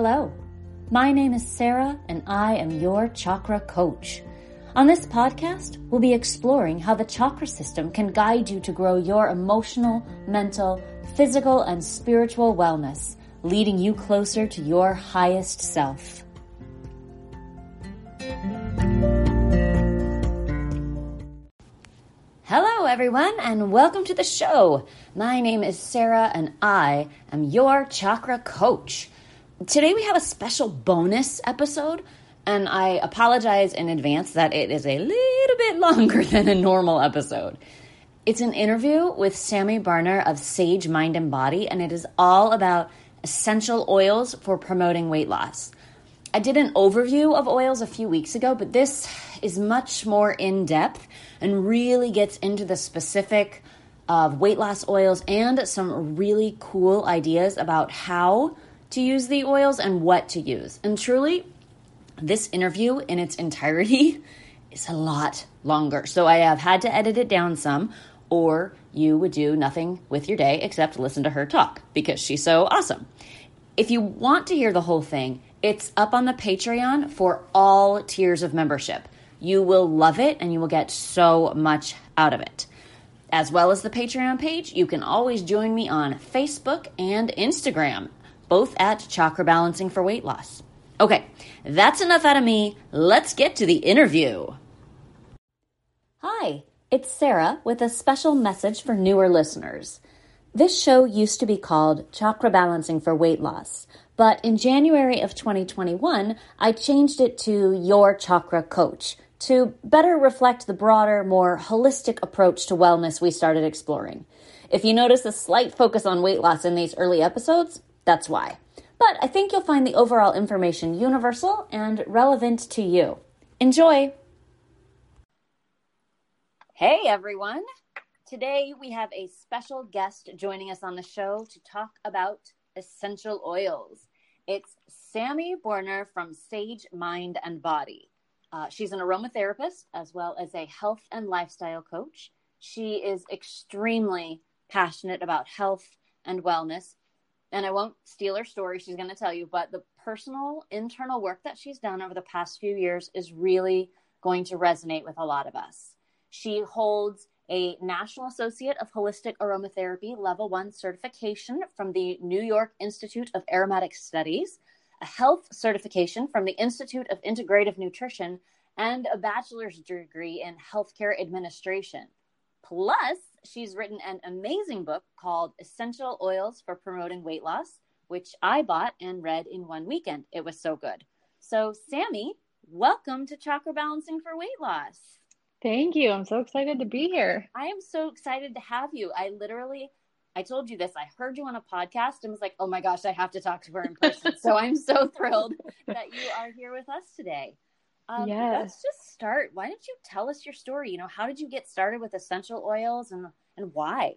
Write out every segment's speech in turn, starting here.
Hello, my name is Sarah and I am your chakra coach. On this podcast, we'll be exploring how the chakra system can guide you to grow your emotional, mental, physical, and spiritual wellness, leading you closer to your highest self. Hello, everyone, and welcome to the show. My name is Sarah, and I am your chakra coach. Today, we have a special bonus episode, and I apologize in advance that it is a little bit longer than a normal episode. It's an interview with Sammy Barner of Sage Mind and Body, and it is all about essential oils for promoting weight loss. I did an overview of oils a few weeks ago, but this is much more in depth and really gets into the specific of weight loss oils and some really cool ideas about how to use the oils and what to use. And truly, this interview in its entirety is a lot longer. So I have had to edit it down some, or you would do nothing with your day except listen to her talk because she's so awesome. If you want to hear the whole thing, it's up on the Patreon for all tiers of membership. You will love it and you will get so much out of it. As well as the Patreon page, you can always join me on Facebook and Instagram, both at Chakra Balancing for Weight Loss. Okay, that's enough out of me. Let's get to the interview. Hi, it's Sarah with a special message for newer listeners. This show used to be called Chakra Balancing for Weight Loss, but in January of 2021, I changed it to Your Chakra Coach to better reflect the broader, more holistic approach to wellness we started exploring. If you notice a slight focus on weight loss in these early episodes, that's why. But I think you'll find the overall information universal and relevant to you. Enjoy! Hey everyone! Today we have a special guest joining us on the show to talk about essential oils. It's Sammy Borner from Sage Mind and Body. Uh, she's an aromatherapist as well as a health and lifestyle coach. She is extremely passionate about health and wellness. And I won't steal her story, she's going to tell you, but the personal internal work that she's done over the past few years is really going to resonate with a lot of us. She holds a National Associate of Holistic Aromatherapy Level 1 certification from the New York Institute of Aromatic Studies, a health certification from the Institute of Integrative Nutrition, and a bachelor's degree in healthcare administration. Plus, she's written an amazing book called Essential Oils for Promoting Weight Loss, which I bought and read in one weekend. It was so good. So, Sammy, welcome to Chakra Balancing for Weight Loss. Thank you. I'm so excited to be here. I am so excited to have you. I literally, I told you this. I heard you on a podcast and was like, oh my gosh, I have to talk to her in person. so I'm so thrilled that you are here with us today. Um, yes. Let's just start. Why don't you tell us your story? You know, how did you get started with essential oils and and why?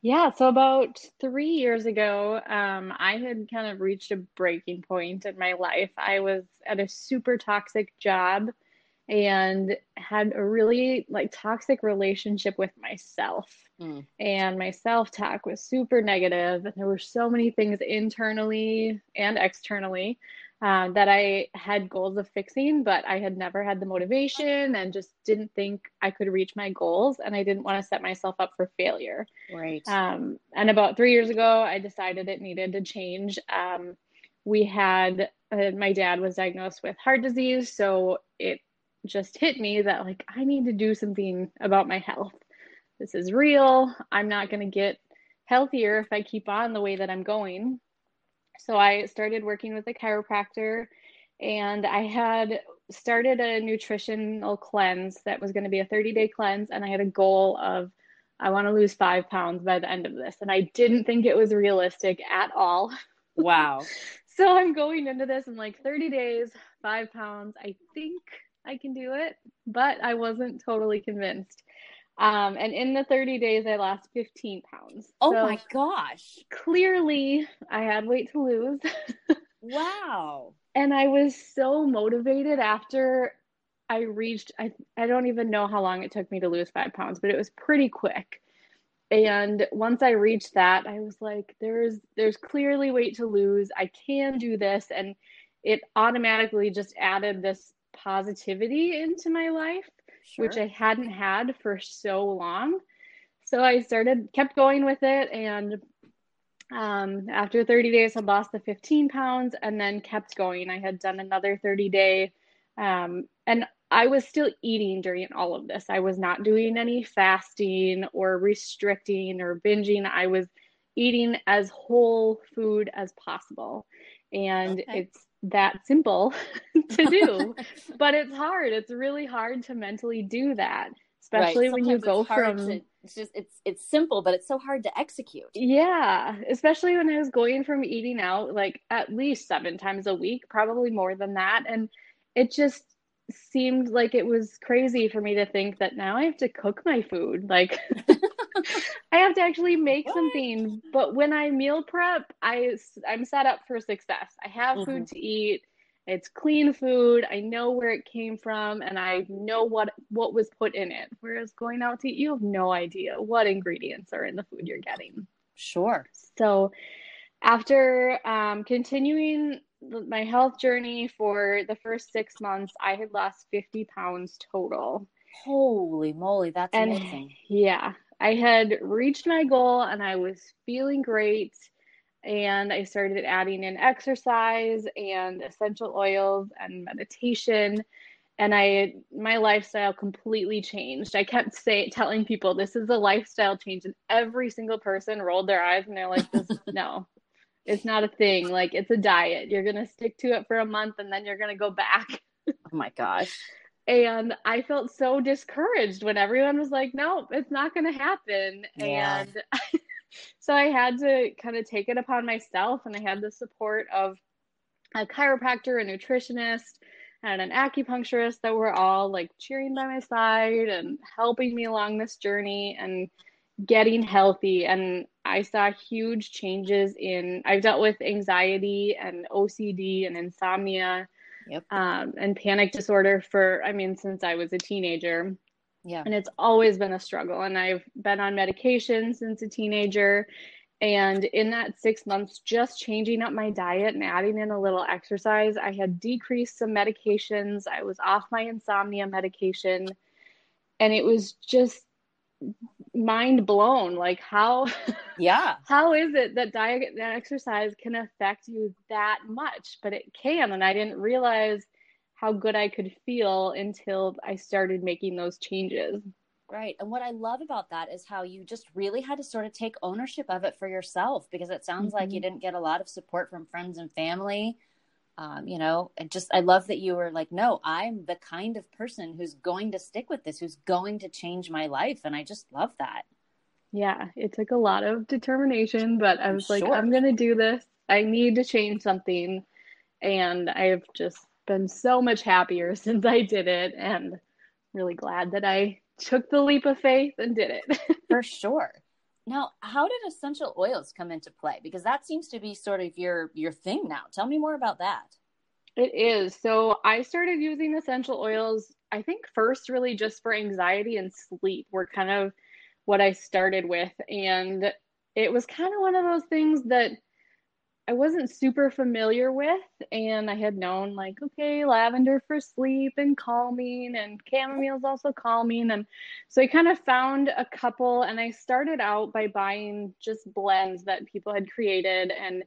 Yeah, so about three years ago, um, I had kind of reached a breaking point in my life. I was at a super toxic job and had a really like toxic relationship with myself. Mm. And my self talk was super negative, and there were so many things internally and externally uh, that I had goals of fixing, but I had never had the motivation and just didn't think I could reach my goals. And I didn't want to set myself up for failure. Right. Um, and about three years ago, I decided it needed to change. Um, we had, uh, my dad was diagnosed with heart disease. So it just hit me that like I need to do something about my health. This is real. I'm not going to get healthier if I keep on the way that I'm going. So I started working with a chiropractor and I had started a nutritional cleanse that was going to be a 30 day cleanse and I had a goal of I want to lose 5 pounds by the end of this and I didn't think it was realistic at all. Wow. so I'm going into this in like 30 days, 5 pounds. I think I can do it, but I wasn't totally convinced. Um, and in the 30 days, I lost 15 pounds. Oh so my gosh. Clearly, I had weight to lose. wow. And I was so motivated after I reached, I, I don't even know how long it took me to lose five pounds, but it was pretty quick. and once I reached that, I was like, there's there's clearly weight to lose. I can do this. And it automatically just added this positivity into my life, sure. which I hadn't had for so long. So I started, kept going with it. And um, after 30 days, I lost the 15 pounds and then kept going. I had done another 30 day. Um, and I was still eating during all of this. I was not doing any fasting or restricting or binging. I was eating as whole food as possible. And okay. it's that simple to do, but it's hard. It's really hard to mentally do that, especially right. when you go from to, it's just it's it's simple, but it's so hard to execute. Yeah, especially when I was going from eating out like at least 7 times a week, probably more than that, and it just seemed like it was crazy for me to think that now I have to cook my food. Like I have to actually make what? something. But when I meal prep, I I'm set up for success. I have mm-hmm. food to eat. It's clean food. I know where it came from and I know what what was put in it. Whereas going out to eat, you have no idea what ingredients are in the food you're getting. Sure. So after um, continuing my health journey for the first six months, I had lost 50 pounds total. Holy moly, that's and, amazing. Yeah, I had reached my goal and I was feeling great. And I started adding in exercise and essential oils and meditation. And I, my lifestyle completely changed. I kept say, telling people this is a lifestyle change, and every single person rolled their eyes and they're like, "This, no, it's not a thing. Like it's a diet. You're gonna stick to it for a month and then you're gonna go back. oh my gosh. And I felt so discouraged when everyone was like, "No, it's not gonna happen." Yeah. And so I had to kind of take it upon myself, and I had the support of a chiropractor, a nutritionist, and an acupuncturist that were all like cheering by my side and helping me along this journey and getting healthy and I saw huge changes in I've dealt with anxiety and OCD and insomnia yep. um, and panic disorder for I mean since I was a teenager. Yeah. And it's always been a struggle and I've been on medication since a teenager and in that 6 months just changing up my diet and adding in a little exercise, I had decreased some medications. I was off my insomnia medication and it was just mind blown like how yeah how is it that diet and exercise can affect you that much but it can and i didn't realize how good i could feel until i started making those changes right and what i love about that is how you just really had to sort of take ownership of it for yourself because it sounds mm-hmm. like you mm-hmm. didn't get a lot of support from friends and family um, you know and just i love that you were like no i'm the kind of person who's going to stick with this who's going to change my life. And i just love that. Yeah it took a lot of determination but i was sure. like i'm gonna do this. I need to change something. And i've just been so much happier since i did it and really glad that i took the leap of faith and did it. For sure now, how did essential oils come into play? Because that seems to be sort of your your thing now. Tell me more about that. It is. So I started using essential oils, I think first really just for anxiety and sleep were kind of what I started with. And it was kind of one of those things that I wasn't super familiar with. And I had known, like, okay, lavender for sleep and calming, and chamomile is also calming. And so I kind of found a couple, and I started out by buying just blends that people had created. And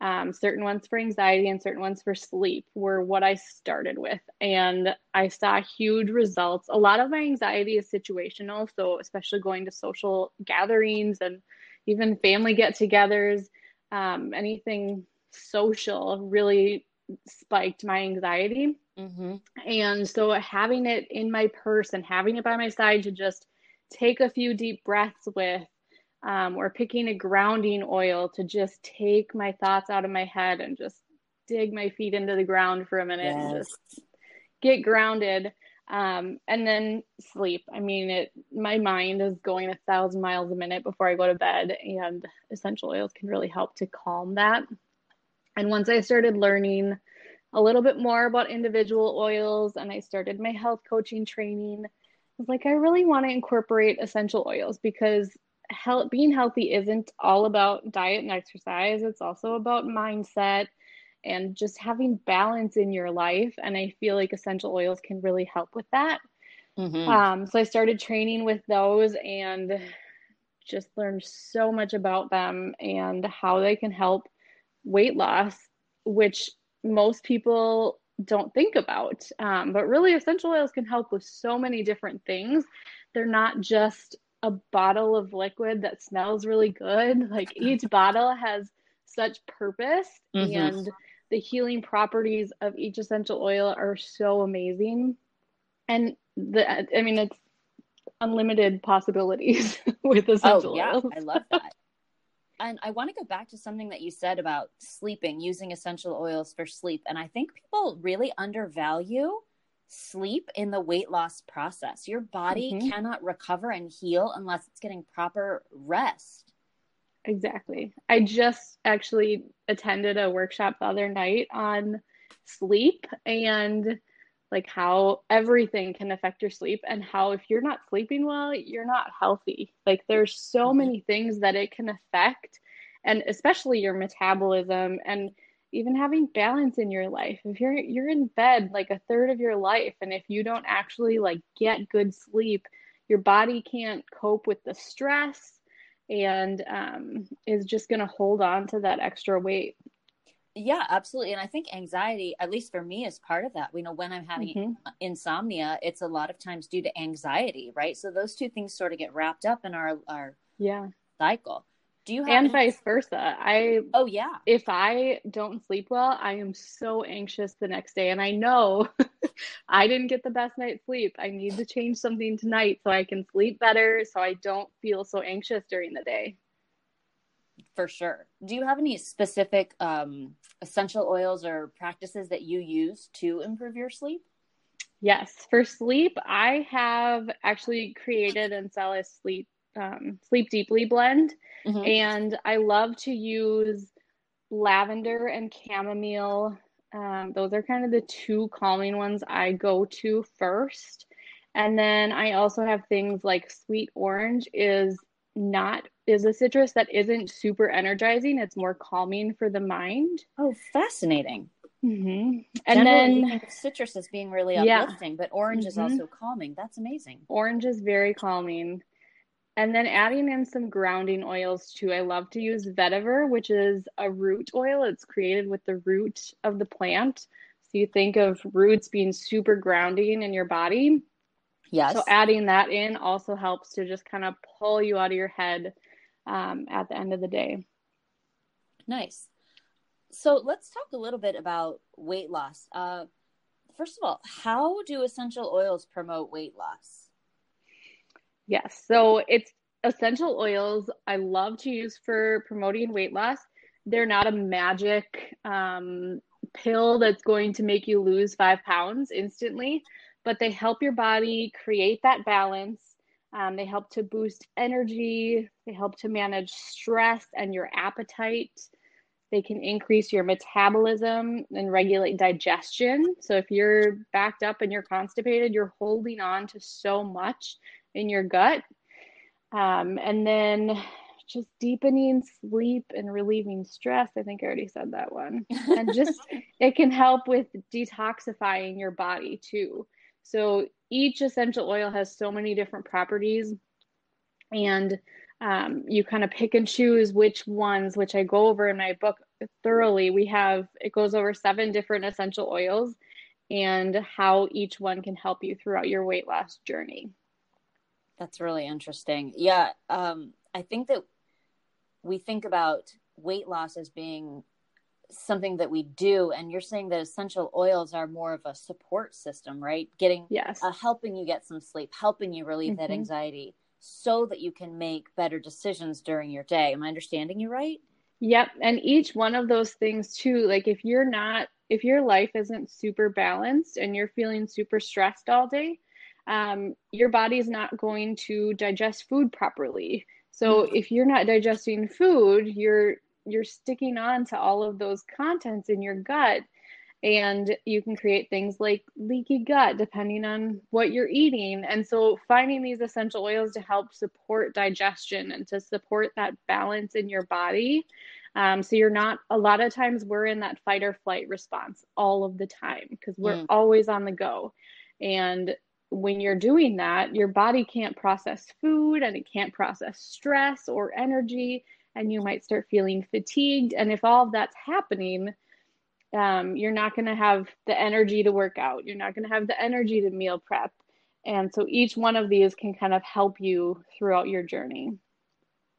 um, certain ones for anxiety and certain ones for sleep were what I started with. And I saw huge results. A lot of my anxiety is situational. So, especially going to social gatherings and even family get togethers um, anything social really spiked my anxiety. Mm-hmm. And so having it in my purse and having it by my side to just take a few deep breaths with, um, or picking a grounding oil to just take my thoughts out of my head and just dig my feet into the ground for a minute yes. and just get grounded um, and then sleep. I mean, it. My mind is going a thousand miles a minute before I go to bed, and essential oils can really help to calm that. And once I started learning a little bit more about individual oils, and I started my health coaching training, I was like, I really want to incorporate essential oils because health, being healthy isn't all about diet and exercise. It's also about mindset and just having balance in your life. And I feel like essential oils can really help with that. Mm-hmm. Um, so I started training with those and just learned so much about them and how they can help weight loss, which most people don't think about. Um, but really, essential oils can help with so many different things. They're not just a bottle of liquid that smells really good. Like each bottle has such purpose, mm-hmm. and the healing properties of each essential oil are so amazing. And the, I mean, it's unlimited possibilities with essential oh, yeah, oils. I love that. And I want to go back to something that you said about sleeping, using essential oils for sleep. And I think people really undervalue sleep in the weight loss process. Your body mm-hmm. cannot recover and heal unless it's getting proper rest. Exactly. I just actually attended a workshop the other night on sleep and like how everything can affect your sleep and how if you're not sleeping well, you're not healthy. Like there's so mm-hmm. many things that it can affect and especially your metabolism and even having balance in your life. If you're you're in bed like a third of your life and if you don't actually like get good sleep, your body can't cope with the stress and um, is just going to hold on to that extra weight. Yeah, absolutely. And I think anxiety, at least for me, is part of that. You know, when I'm having mm-hmm. insomnia, it's a lot of times due to anxiety, right? So those two things sort of get wrapped up in our our yeah cycle. Do you have and any- vice versa? I oh yeah. If I don't sleep well, I am so anxious the next day, and I know I didn't get the best night's sleep. I need to change something tonight so I can sleep better, so I don't feel so anxious during the day. For sure. Do you have any specific um, essential oils or practices that you use to improve your sleep? Yes, for sleep, I have actually created and sell a sleep um, sleep deeply blend Mm-hmm. And I love to use lavender and chamomile. Um, those are kind of the two calming ones I go to first. And then I also have things like sweet orange is not is a citrus that isn't super energizing. It's more calming for the mind. Oh, fascinating. Mm-hmm. And Generally, then citrus is being really uplifting, yeah. but orange mm-hmm. is also calming. That's amazing. Orange is very calming. And then adding in some grounding oils too. I love to use vetiver, which is a root oil. It's created with the root of the plant. So you think of roots being super grounding in your body. Yes. So adding that in also helps to just kind of pull you out of your head um, at the end of the day. Nice. So let's talk a little bit about weight loss. Uh, first of all, how do essential oils promote weight loss? Yes. So it's essential oils I love to use for promoting weight loss. They're not a magic um, pill that's going to make you lose five pounds instantly, but they help your body create that balance. Um, they help to boost energy. They help to manage stress and your appetite. They can increase your metabolism and regulate digestion. So, if you're backed up and you're constipated, you're holding on to so much in your gut. Um, and then just deepening sleep and relieving stress. I think I already said that one. And just it can help with detoxifying your body too. So each essential oil has so many different properties, and um, you kind of pick and choose which ones, which I go over in my book thoroughly. We have it goes over seven different essential oils and how each one can help you throughout your weight loss journey. That's really interesting. Yeah, um, I think that we think about weight loss as being something that we do, and you're saying that essential oils are more of a support system, right? Getting yes, uh, helping you get some sleep, helping you relieve mm-hmm. that anxiety, so that you can make better decisions during your day. Am I understanding you right? Yep, and each one of those things too. Like if you're not, if your life isn't super balanced and you're feeling super stressed all day, um, your body is not going to digest food properly. So mm-hmm. if you're not digesting food, you're you're sticking on to all of those contents in your gut and you can create things like leaky gut depending on what you're eating and so finding these essential oils to help support digestion and to support that balance in your body um, so you're not a lot of times we're in that fight or flight response all of the time because we're mm. always on the go and when you're doing that your body can't process food and it can't process stress or energy and you might start feeling fatigued and if all of that's happening um, you're not going to have the energy to work out. You're not going to have the energy to meal prep. And so each one of these can kind of help you throughout your journey.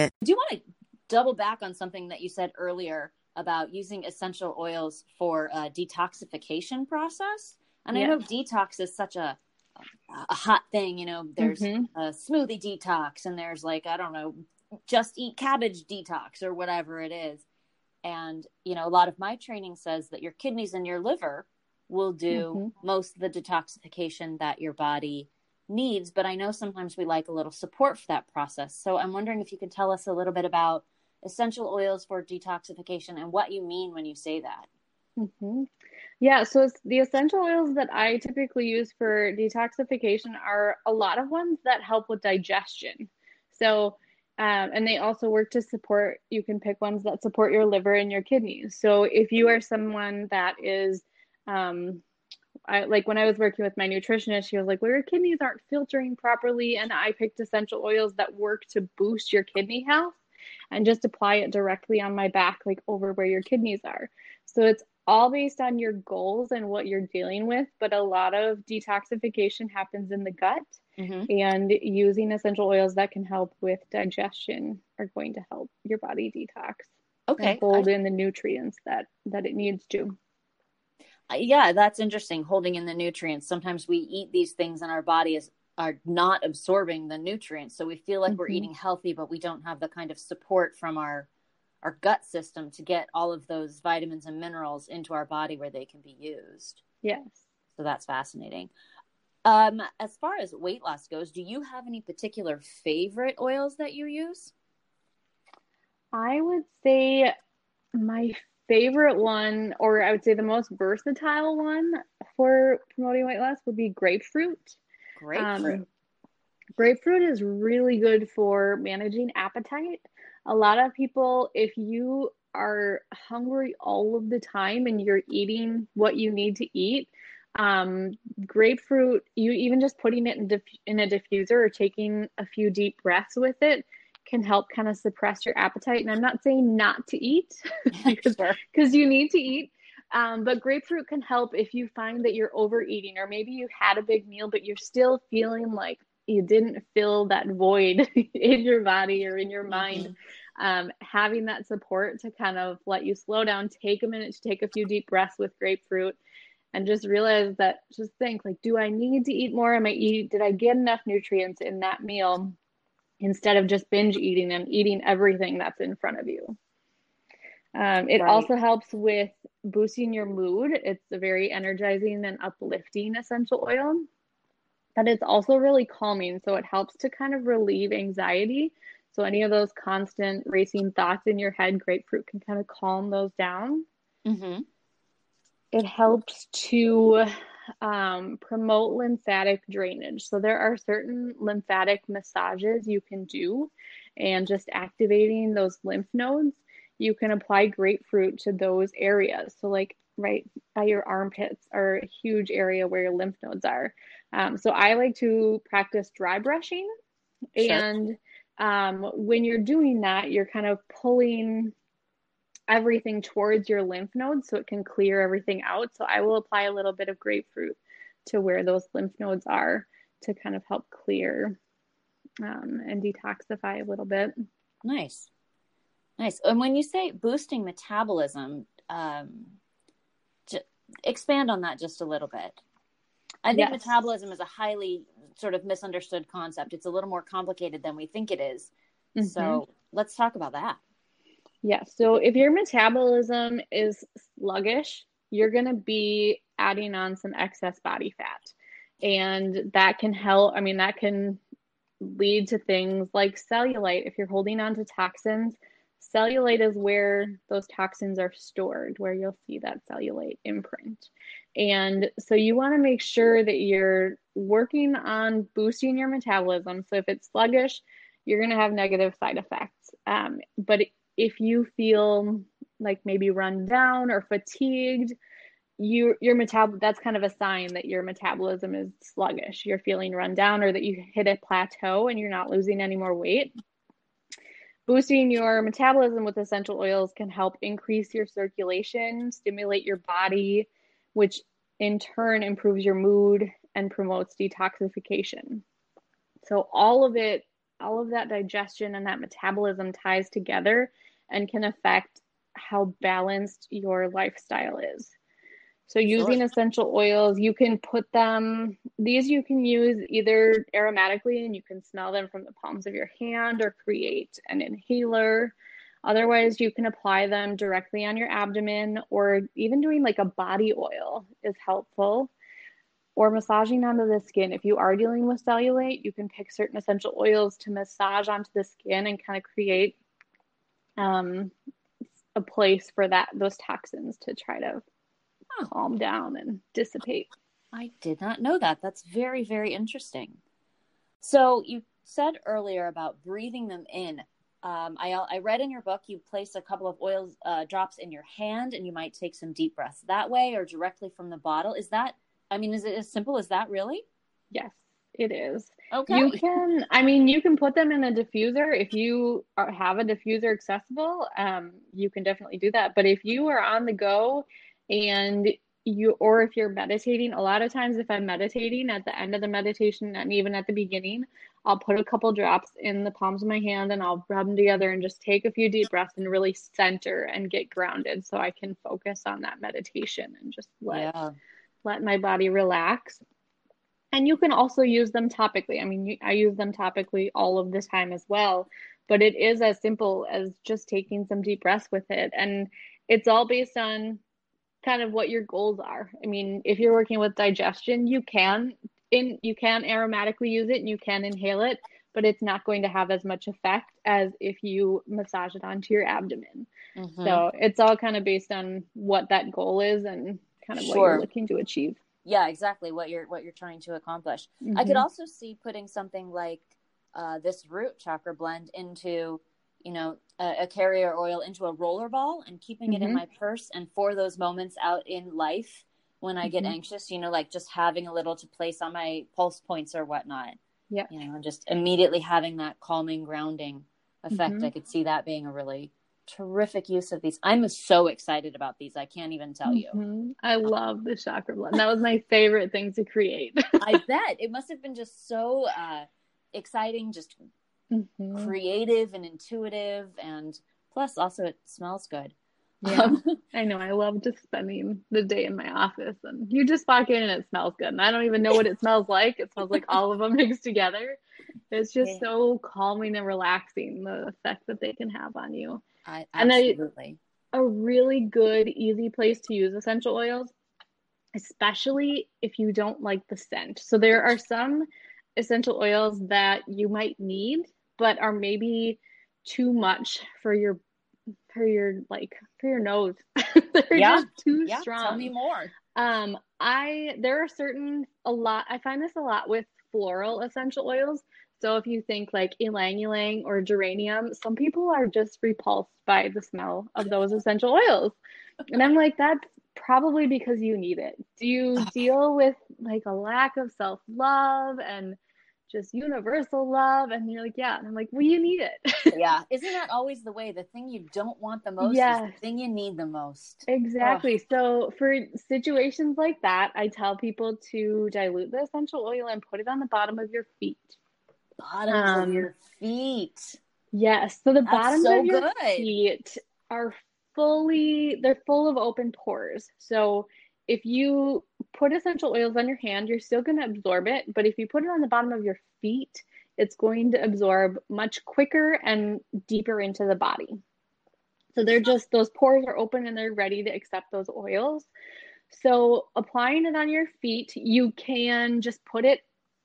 it. Do you want to double back on something that you said earlier about using essential oils for a detoxification process? And I know detox is such a a hot thing. You know, there's mm-hmm. a smoothie detox, and there's like I don't know, just eat cabbage detox or whatever it is. And you know, a lot of my training says that your kidneys and your liver will do mm-hmm. most of the detoxification that your body needs, but I know sometimes we like a little support for that process. So I'm wondering if you could tell us a little bit about essential oils for detoxification and what you mean when you say that. Mm-hmm. Yeah, so the essential oils that I typically use for detoxification are a lot of ones that help with digestion. So, um, and they also work to support, you can pick ones that support your liver and your kidneys. So, if you are someone that is um, I like when I was working with my nutritionist, she was like, Well, your kidneys aren't filtering properly. And I picked essential oils that work to boost your kidney health and just apply it directly on my back, like over where your kidneys are. So it's all based on your goals and what you're dealing with. But a lot of detoxification happens in the gut. Mm-hmm. And using essential oils that can help with digestion are going to help your body detox. Okay. hold I... in the nutrients that that it needs to yeah, that's interesting. Holding in the nutrients. Sometimes we eat these things and our body is are not absorbing the nutrients, so we feel like mm-hmm. we're eating healthy, but we don't have the kind of support from our our gut system to get all of those vitamins and minerals into our body where they can be used. Yes. So that's fascinating. Um, as far as weight loss goes, do you have any particular favorite oils that you use? I would say my favorite one, or I would say the most versatile one for promoting weight loss would be grapefruit. Grapefruit. Um, grapefruit is really good for managing appetite. A lot of people, if you are hungry all of the time and you're eating what you need to eat, um, grapefruit, you even just putting it in, diff- in a diffuser or taking a few deep breaths with it can help kind of suppress your appetite. And I'm not saying not to eat because sure. you need to eat. Um, but grapefruit can help if you find that you're overeating, or maybe you had a big meal, but you're still feeling like you didn't fill that void in your body or in your mind. Mm-hmm. Um, having that support to kind of let you slow down, take a minute to take a few deep breaths with grapefruit, and just realize that. Just think like, do I need to eat more? Am I eat? Did I get enough nutrients in that meal? Instead of just binge eating and eating everything that's in front of you. Um, it right. also helps with boosting your mood. It's a very energizing and uplifting essential oil, but it's also really calming. So it helps to kind of relieve anxiety. So any of those constant racing thoughts in your head, grapefruit can kind of calm those down. Mm-hmm. It helps to um, promote lymphatic drainage. So there are certain lymphatic massages you can do, and just activating those lymph nodes, you can apply grapefruit to those areas. So like right by your armpits are a huge area where your lymph nodes are. Um, so I like to practice dry brushing, sure. and um, when you're doing that, you're kind of pulling everything towards your lymph nodes so it can clear everything out. So I will apply a little bit of grapefruit to where those lymph nodes are to kind of help clear um, and detoxify a little bit. Nice. Nice. And when you say boosting metabolism, um, expand on that just a little bit. I think Yes. metabolism is a highly sort of misunderstood concept. It's a little more complicated than we think it is. Mhm. So let's talk about that. Yeah, so if your metabolism is sluggish, you're going to be adding on some excess body fat. And that can help, I mean, that can lead to things like cellulite. If you're holding on to toxins, cellulite is where those toxins are stored, where you'll see that cellulite imprint. And so you want to make sure that you're working on boosting your metabolism. So if it's sluggish, you're going to have negative side effects. Um, but if you feel like maybe run down or fatigued, you your metab that's kind of a sign that your metabolism is sluggish. You're feeling run down or that you hit a plateau and you're not losing any more weight. Boosting your metabolism with essential oils can help increase your circulation, stimulate your body, which in turn improves your mood and promotes detoxification. So all of it, all of that digestion and that metabolism ties together and can affect how balanced your lifestyle is. So using Sure. essential oils, you can put them, these you can use either aromatically and you can smell them from the palms of your hand or create an inhaler. Otherwise, you can apply them directly on your abdomen or even doing like a body oil is helpful. Or massaging onto the skin. If you are dealing with cellulite, you can pick certain essential oils to massage onto the skin and kind of create um, a place for that those toxins to try to calm down and dissipate. I did not know that. That's very, very interesting. So you said earlier about breathing them in. Um, I, I read in your book you place a couple of oil uh, drops in your hand and you might take some deep breaths that way or directly from the bottle. Is that, I mean, is it as simple as that really? Yes, it is. Okay. You can, I mean, you can put them in a diffuser if you are, have a diffuser accessible. Um, you can definitely do that. But if you are on the go and you, or if you're meditating, a lot of times if I'm meditating at the end of the meditation and even at the beginning, I'll put a couple drops in the palms of my hand and I'll rub them together and just take a few deep breaths and really center and get grounded so I can focus on that meditation and just let yeah. let my body relax. And you can also use them topically. I mean, you, I use them topically all of the time as well, but it is as simple as just taking some deep breaths with it. And it's all based on kind of what your goals are. I mean, if you're working with digestion, you can in you can aromatically use it and you can inhale it, but it's not going to have as much effect as if you massage it onto your abdomen. Mhm. So it's all kind of based on what that goal is and kind of what you're looking to achieve. Yeah, exactly what you're what you're trying to accomplish. I could Mhm. also see putting something like uh, this root chakra blend into, you know, a, a carrier oil into a roller ball and keeping it in Mhm. my purse. And for those moments out in life when I get Mhm. anxious, you know, like just having a little to place on my pulse points or whatnot. Yeah. You know, just immediately having that calming, grounding effect. Mhm. I could see that being a really terrific use of these. I'm so excited about these. I can't even tell you. Mhm. I love the chakra blend. That was my favorite thing to create. I bet it must have been just so uh, exciting, just Mhm. creative and intuitive, and plus also it smells good. Yeah. Um, I know. I love just spending the day in my office, and you just walk in and it smells good. And I don't even know what it smells like. It smells like all of them mixed together. It's just Yeah. so calming and relaxing, the effect that they can have on you. I And I- a really good, easy place to use essential oils, especially if you don't like the scent. So there are some essential oils that you might need, but are maybe too much for your for your like for your nose. They're Yeah. just too yeah, strong. tell me more. Um, I there are certain a lot. I find this a lot with floral essential oils. So if you think like ylang ylang or geranium, some people are just repulsed by the smell of those essential oils, and I'm like, that's probably because you need it. Do you deal with like a lack of self love and just universal love? And you're like, yeah. And I'm like, well, you need it. Yeah, isn't that always the way? The thing you don't want the most is the thing you need the most. Exactly. So for situations like that, I tell people to dilute the essential oil and put it on the bottom of your feet. Bottoms Um, of your feet. Yes. So the That's bottoms so of your good. feet are fully they're full of open pores. So if you put essential oils on your hand, you're still going to absorb it. But if you put it on the bottom of your feet, it's going to absorb much quicker and deeper into the body. So they're just, those pores are open and they're ready to accept those oils. So applying it on your feet, you can just put it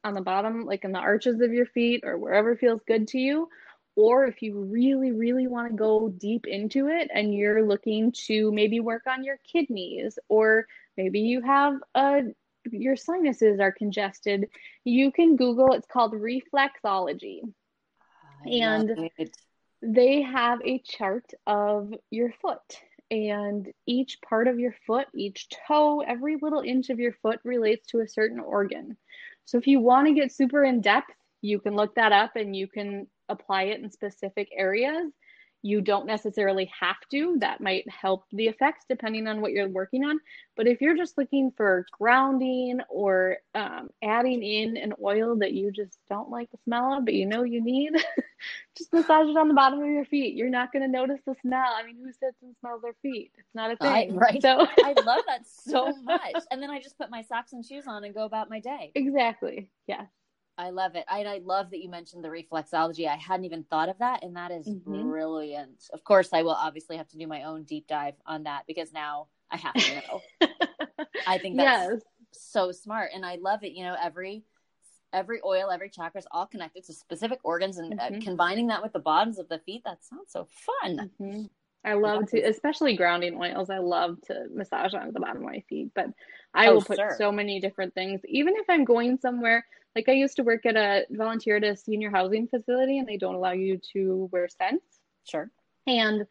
on the bottom, like in the arches of your feet or wherever feels good to you. Or if you really, really want to go deep into it and you're looking to maybe work on your kidneys, or maybe you have a your sinuses are congested, you can Google it's called reflexology. I And they have a chart of your foot and each part of your foot each toe every little inch of your foot relates to a certain organ so if you want to get super in depth you can look that up and you can apply it in specific areas you don't necessarily have to that might help the effects depending on what you're working on but if you're just looking for grounding or um, adding in an oil that you just don't like the smell of but you know you need just massage it on the bottom of your feet. You're not going to notice the smell. I mean, who sits and smells their feet? It's not a thing. right. So I love that so much. And then I just put my socks and shoes on and go about my day. exactly. Yes. I love it. I, I love that you mentioned the reflexology. I hadn't even thought of that, and that is Mhm. brilliant. Of course, I will obviously have to do my own deep dive on that because now I have to know. I think that's yes. so smart, and I love it. You know, every every oil, every chakra is all connected to specific organs, and uh, Mhm. combining that with the bottoms of the feet. That sounds so fun. Mhm. I love to, especially grounding oils. I love to massage on the bottom of my feet, but I Oh, will put sure. so many different things. Even if I'm going somewhere, like I used to work at a volunteer at a senior housing facility, and they don't allow you to wear scents. Sure. And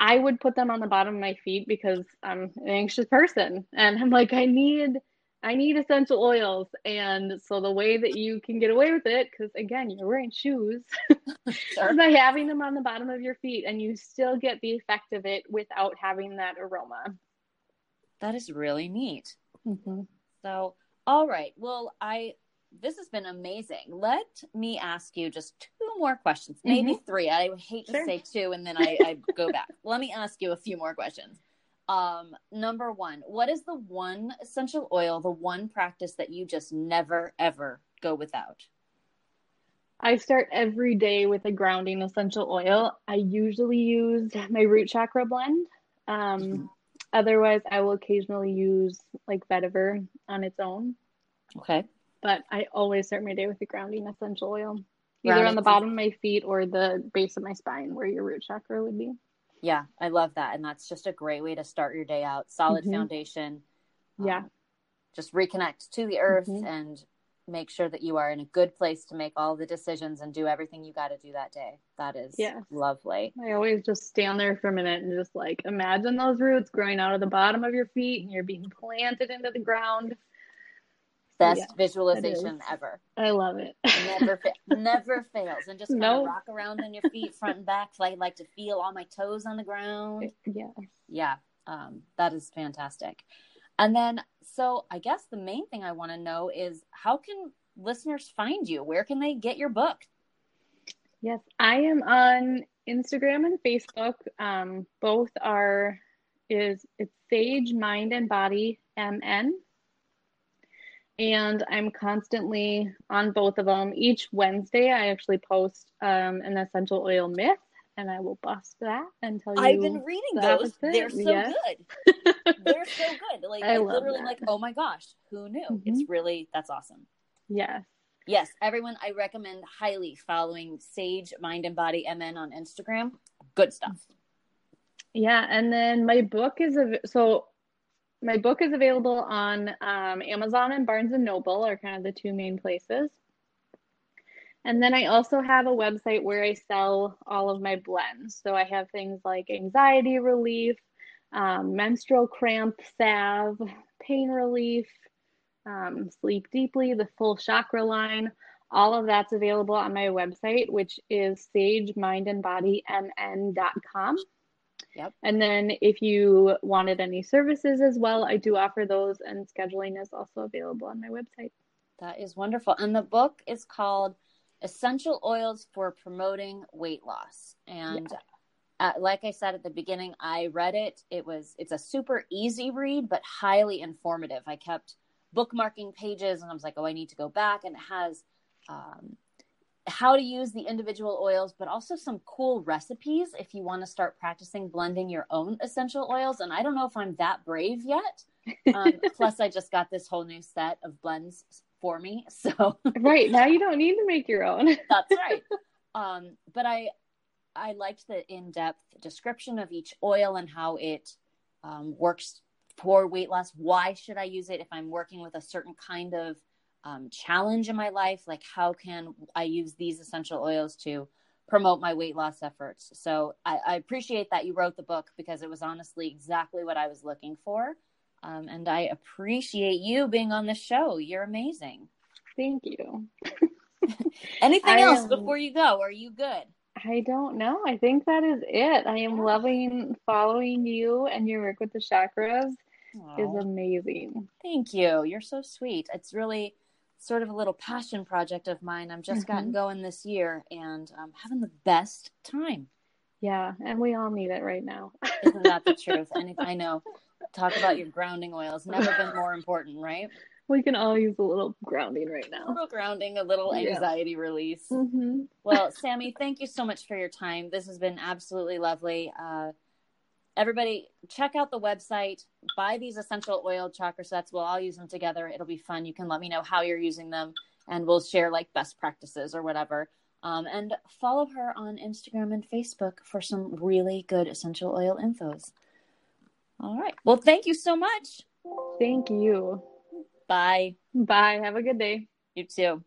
I would put them on the bottom of my feet because I'm an anxious person. And I'm like, I need I need essential oils. And so the way that you can get away with it, because again, you're wearing shoes, Sure. by having them on the bottom of your feet and you still get the effect of it without having that aroma. That is really neat. Mm-hmm. So, all right. Well, I this has been amazing. Let me ask you just two more questions, maybe three. I hate to Sure. say two and then I, I go back. Let me ask you a few more questions. Um, number one, what is the one essential oil, the one practice that you just never ever go without? I start every day with a grounding essential oil. I usually use my root chakra blend. Um, Mhm. Otherwise, I will occasionally use like vetiver on its own. Okay. But I always start my day with a grounding essential oil, either on the bottom of my feet or the base of my spine, where your root chakra would be. Yeah, I love that. And that's just a great way to start your day out. Solid Mhm. foundation. Yeah. Um, just reconnect to the earth Mhm. and make sure that you are in a good place to make all the decisions and do everything you got to do that day. That is Yes. lovely. I always just stand there for a minute and just like imagine those roots growing out of the bottom of your feet and you're being planted into the ground. Best Yeah, visualization ever. I love it. Never fa- never fails. And just kind No. of rock around on your feet front and back. I like to feel all my toes on the ground. yeah. Yeah, um, that is fantastic. And then, so I guess the main thing I want to know is how can listeners find you? Where can they get your book? Yes, I am on Instagram and Facebook. Um, both are is it's Sage Mind and Body MN. And I'm constantly on both of them. Each Wednesday, I actually post um, an essential oil myth, and I will bust that and tell you. I've been reading the those. opposite, They're so yes. good. They're so good. Like I I literally that. like, oh my gosh, who knew? Mhm. It's really that's awesome. yes. Yes, everyone, I recommend highly following Sage Mind and Body MN on Instagram. Good stuff. Yeah, and then my book is a so my book is available on um, Amazon and Barnes and Noble are kind of the two main places. And then I also have a website where I sell all of my blends. So I have things like anxiety relief, um, menstrual cramp salve, pain relief, um, sleep deeply, the full chakra line. All of that's available on my website, which is sagemindandbodymn.com. Yep. And then if you wanted any services as well, I do offer those, and scheduling is also available on my website. That is wonderful. And the book is called Essential Oils for Promoting Weight Loss. And uh, like I said at the beginning, I read it. It was it's a super easy read, but highly informative. I kept bookmarking pages, and I was like, oh, I need to go back, and it has. Um, how to use the individual oils, but also some cool recipes if you want to start practicing blending your own essential oils. And I don't know if I'm that brave yet. Um, plus, I just got this whole new set of blends for me. So right now you don't need to make your own. that's right. Um, but I I liked the in depth description of each oil and how it um, works for weight loss. Why should I use it if I'm working with a certain kind of um, challenge in my life? Like, how can I use these essential oils to promote my weight loss efforts? So I, I appreciate that you wrote the book because it was honestly exactly what I was looking for. Um, and I appreciate you being on the show. You're amazing. Thank you. Anything I, else before you go? Are you good? I don't know. I think that is it. I am loving following you and your work with the chakras Aww. is amazing. Thank you. You're so sweet. It's really sort of a little passion project of mine. I'm just mm-hmm. gotten going this year and I'm having the best time. Yeah, and we all need it right now. Isn't that the truth? And I know. Talk about your grounding oils. Never been more important, right? we can all use a little grounding right now. A little grounding, a little anxiety yeah. release. Mm-hmm. Well, Sammy, thank you so much for your time. This has been absolutely lovely. Uh, everybody, check out the website. Buy these essential oil chakra sets. We'll all use them together. It'll be fun. You can let me know how you're using them, and we'll share like best practices or whatever. Um, and follow her on Instagram and Facebook for some really good essential oil infos. All right. Well, thank you so much. Thank you. Bye. Bye. Have a good day. You too.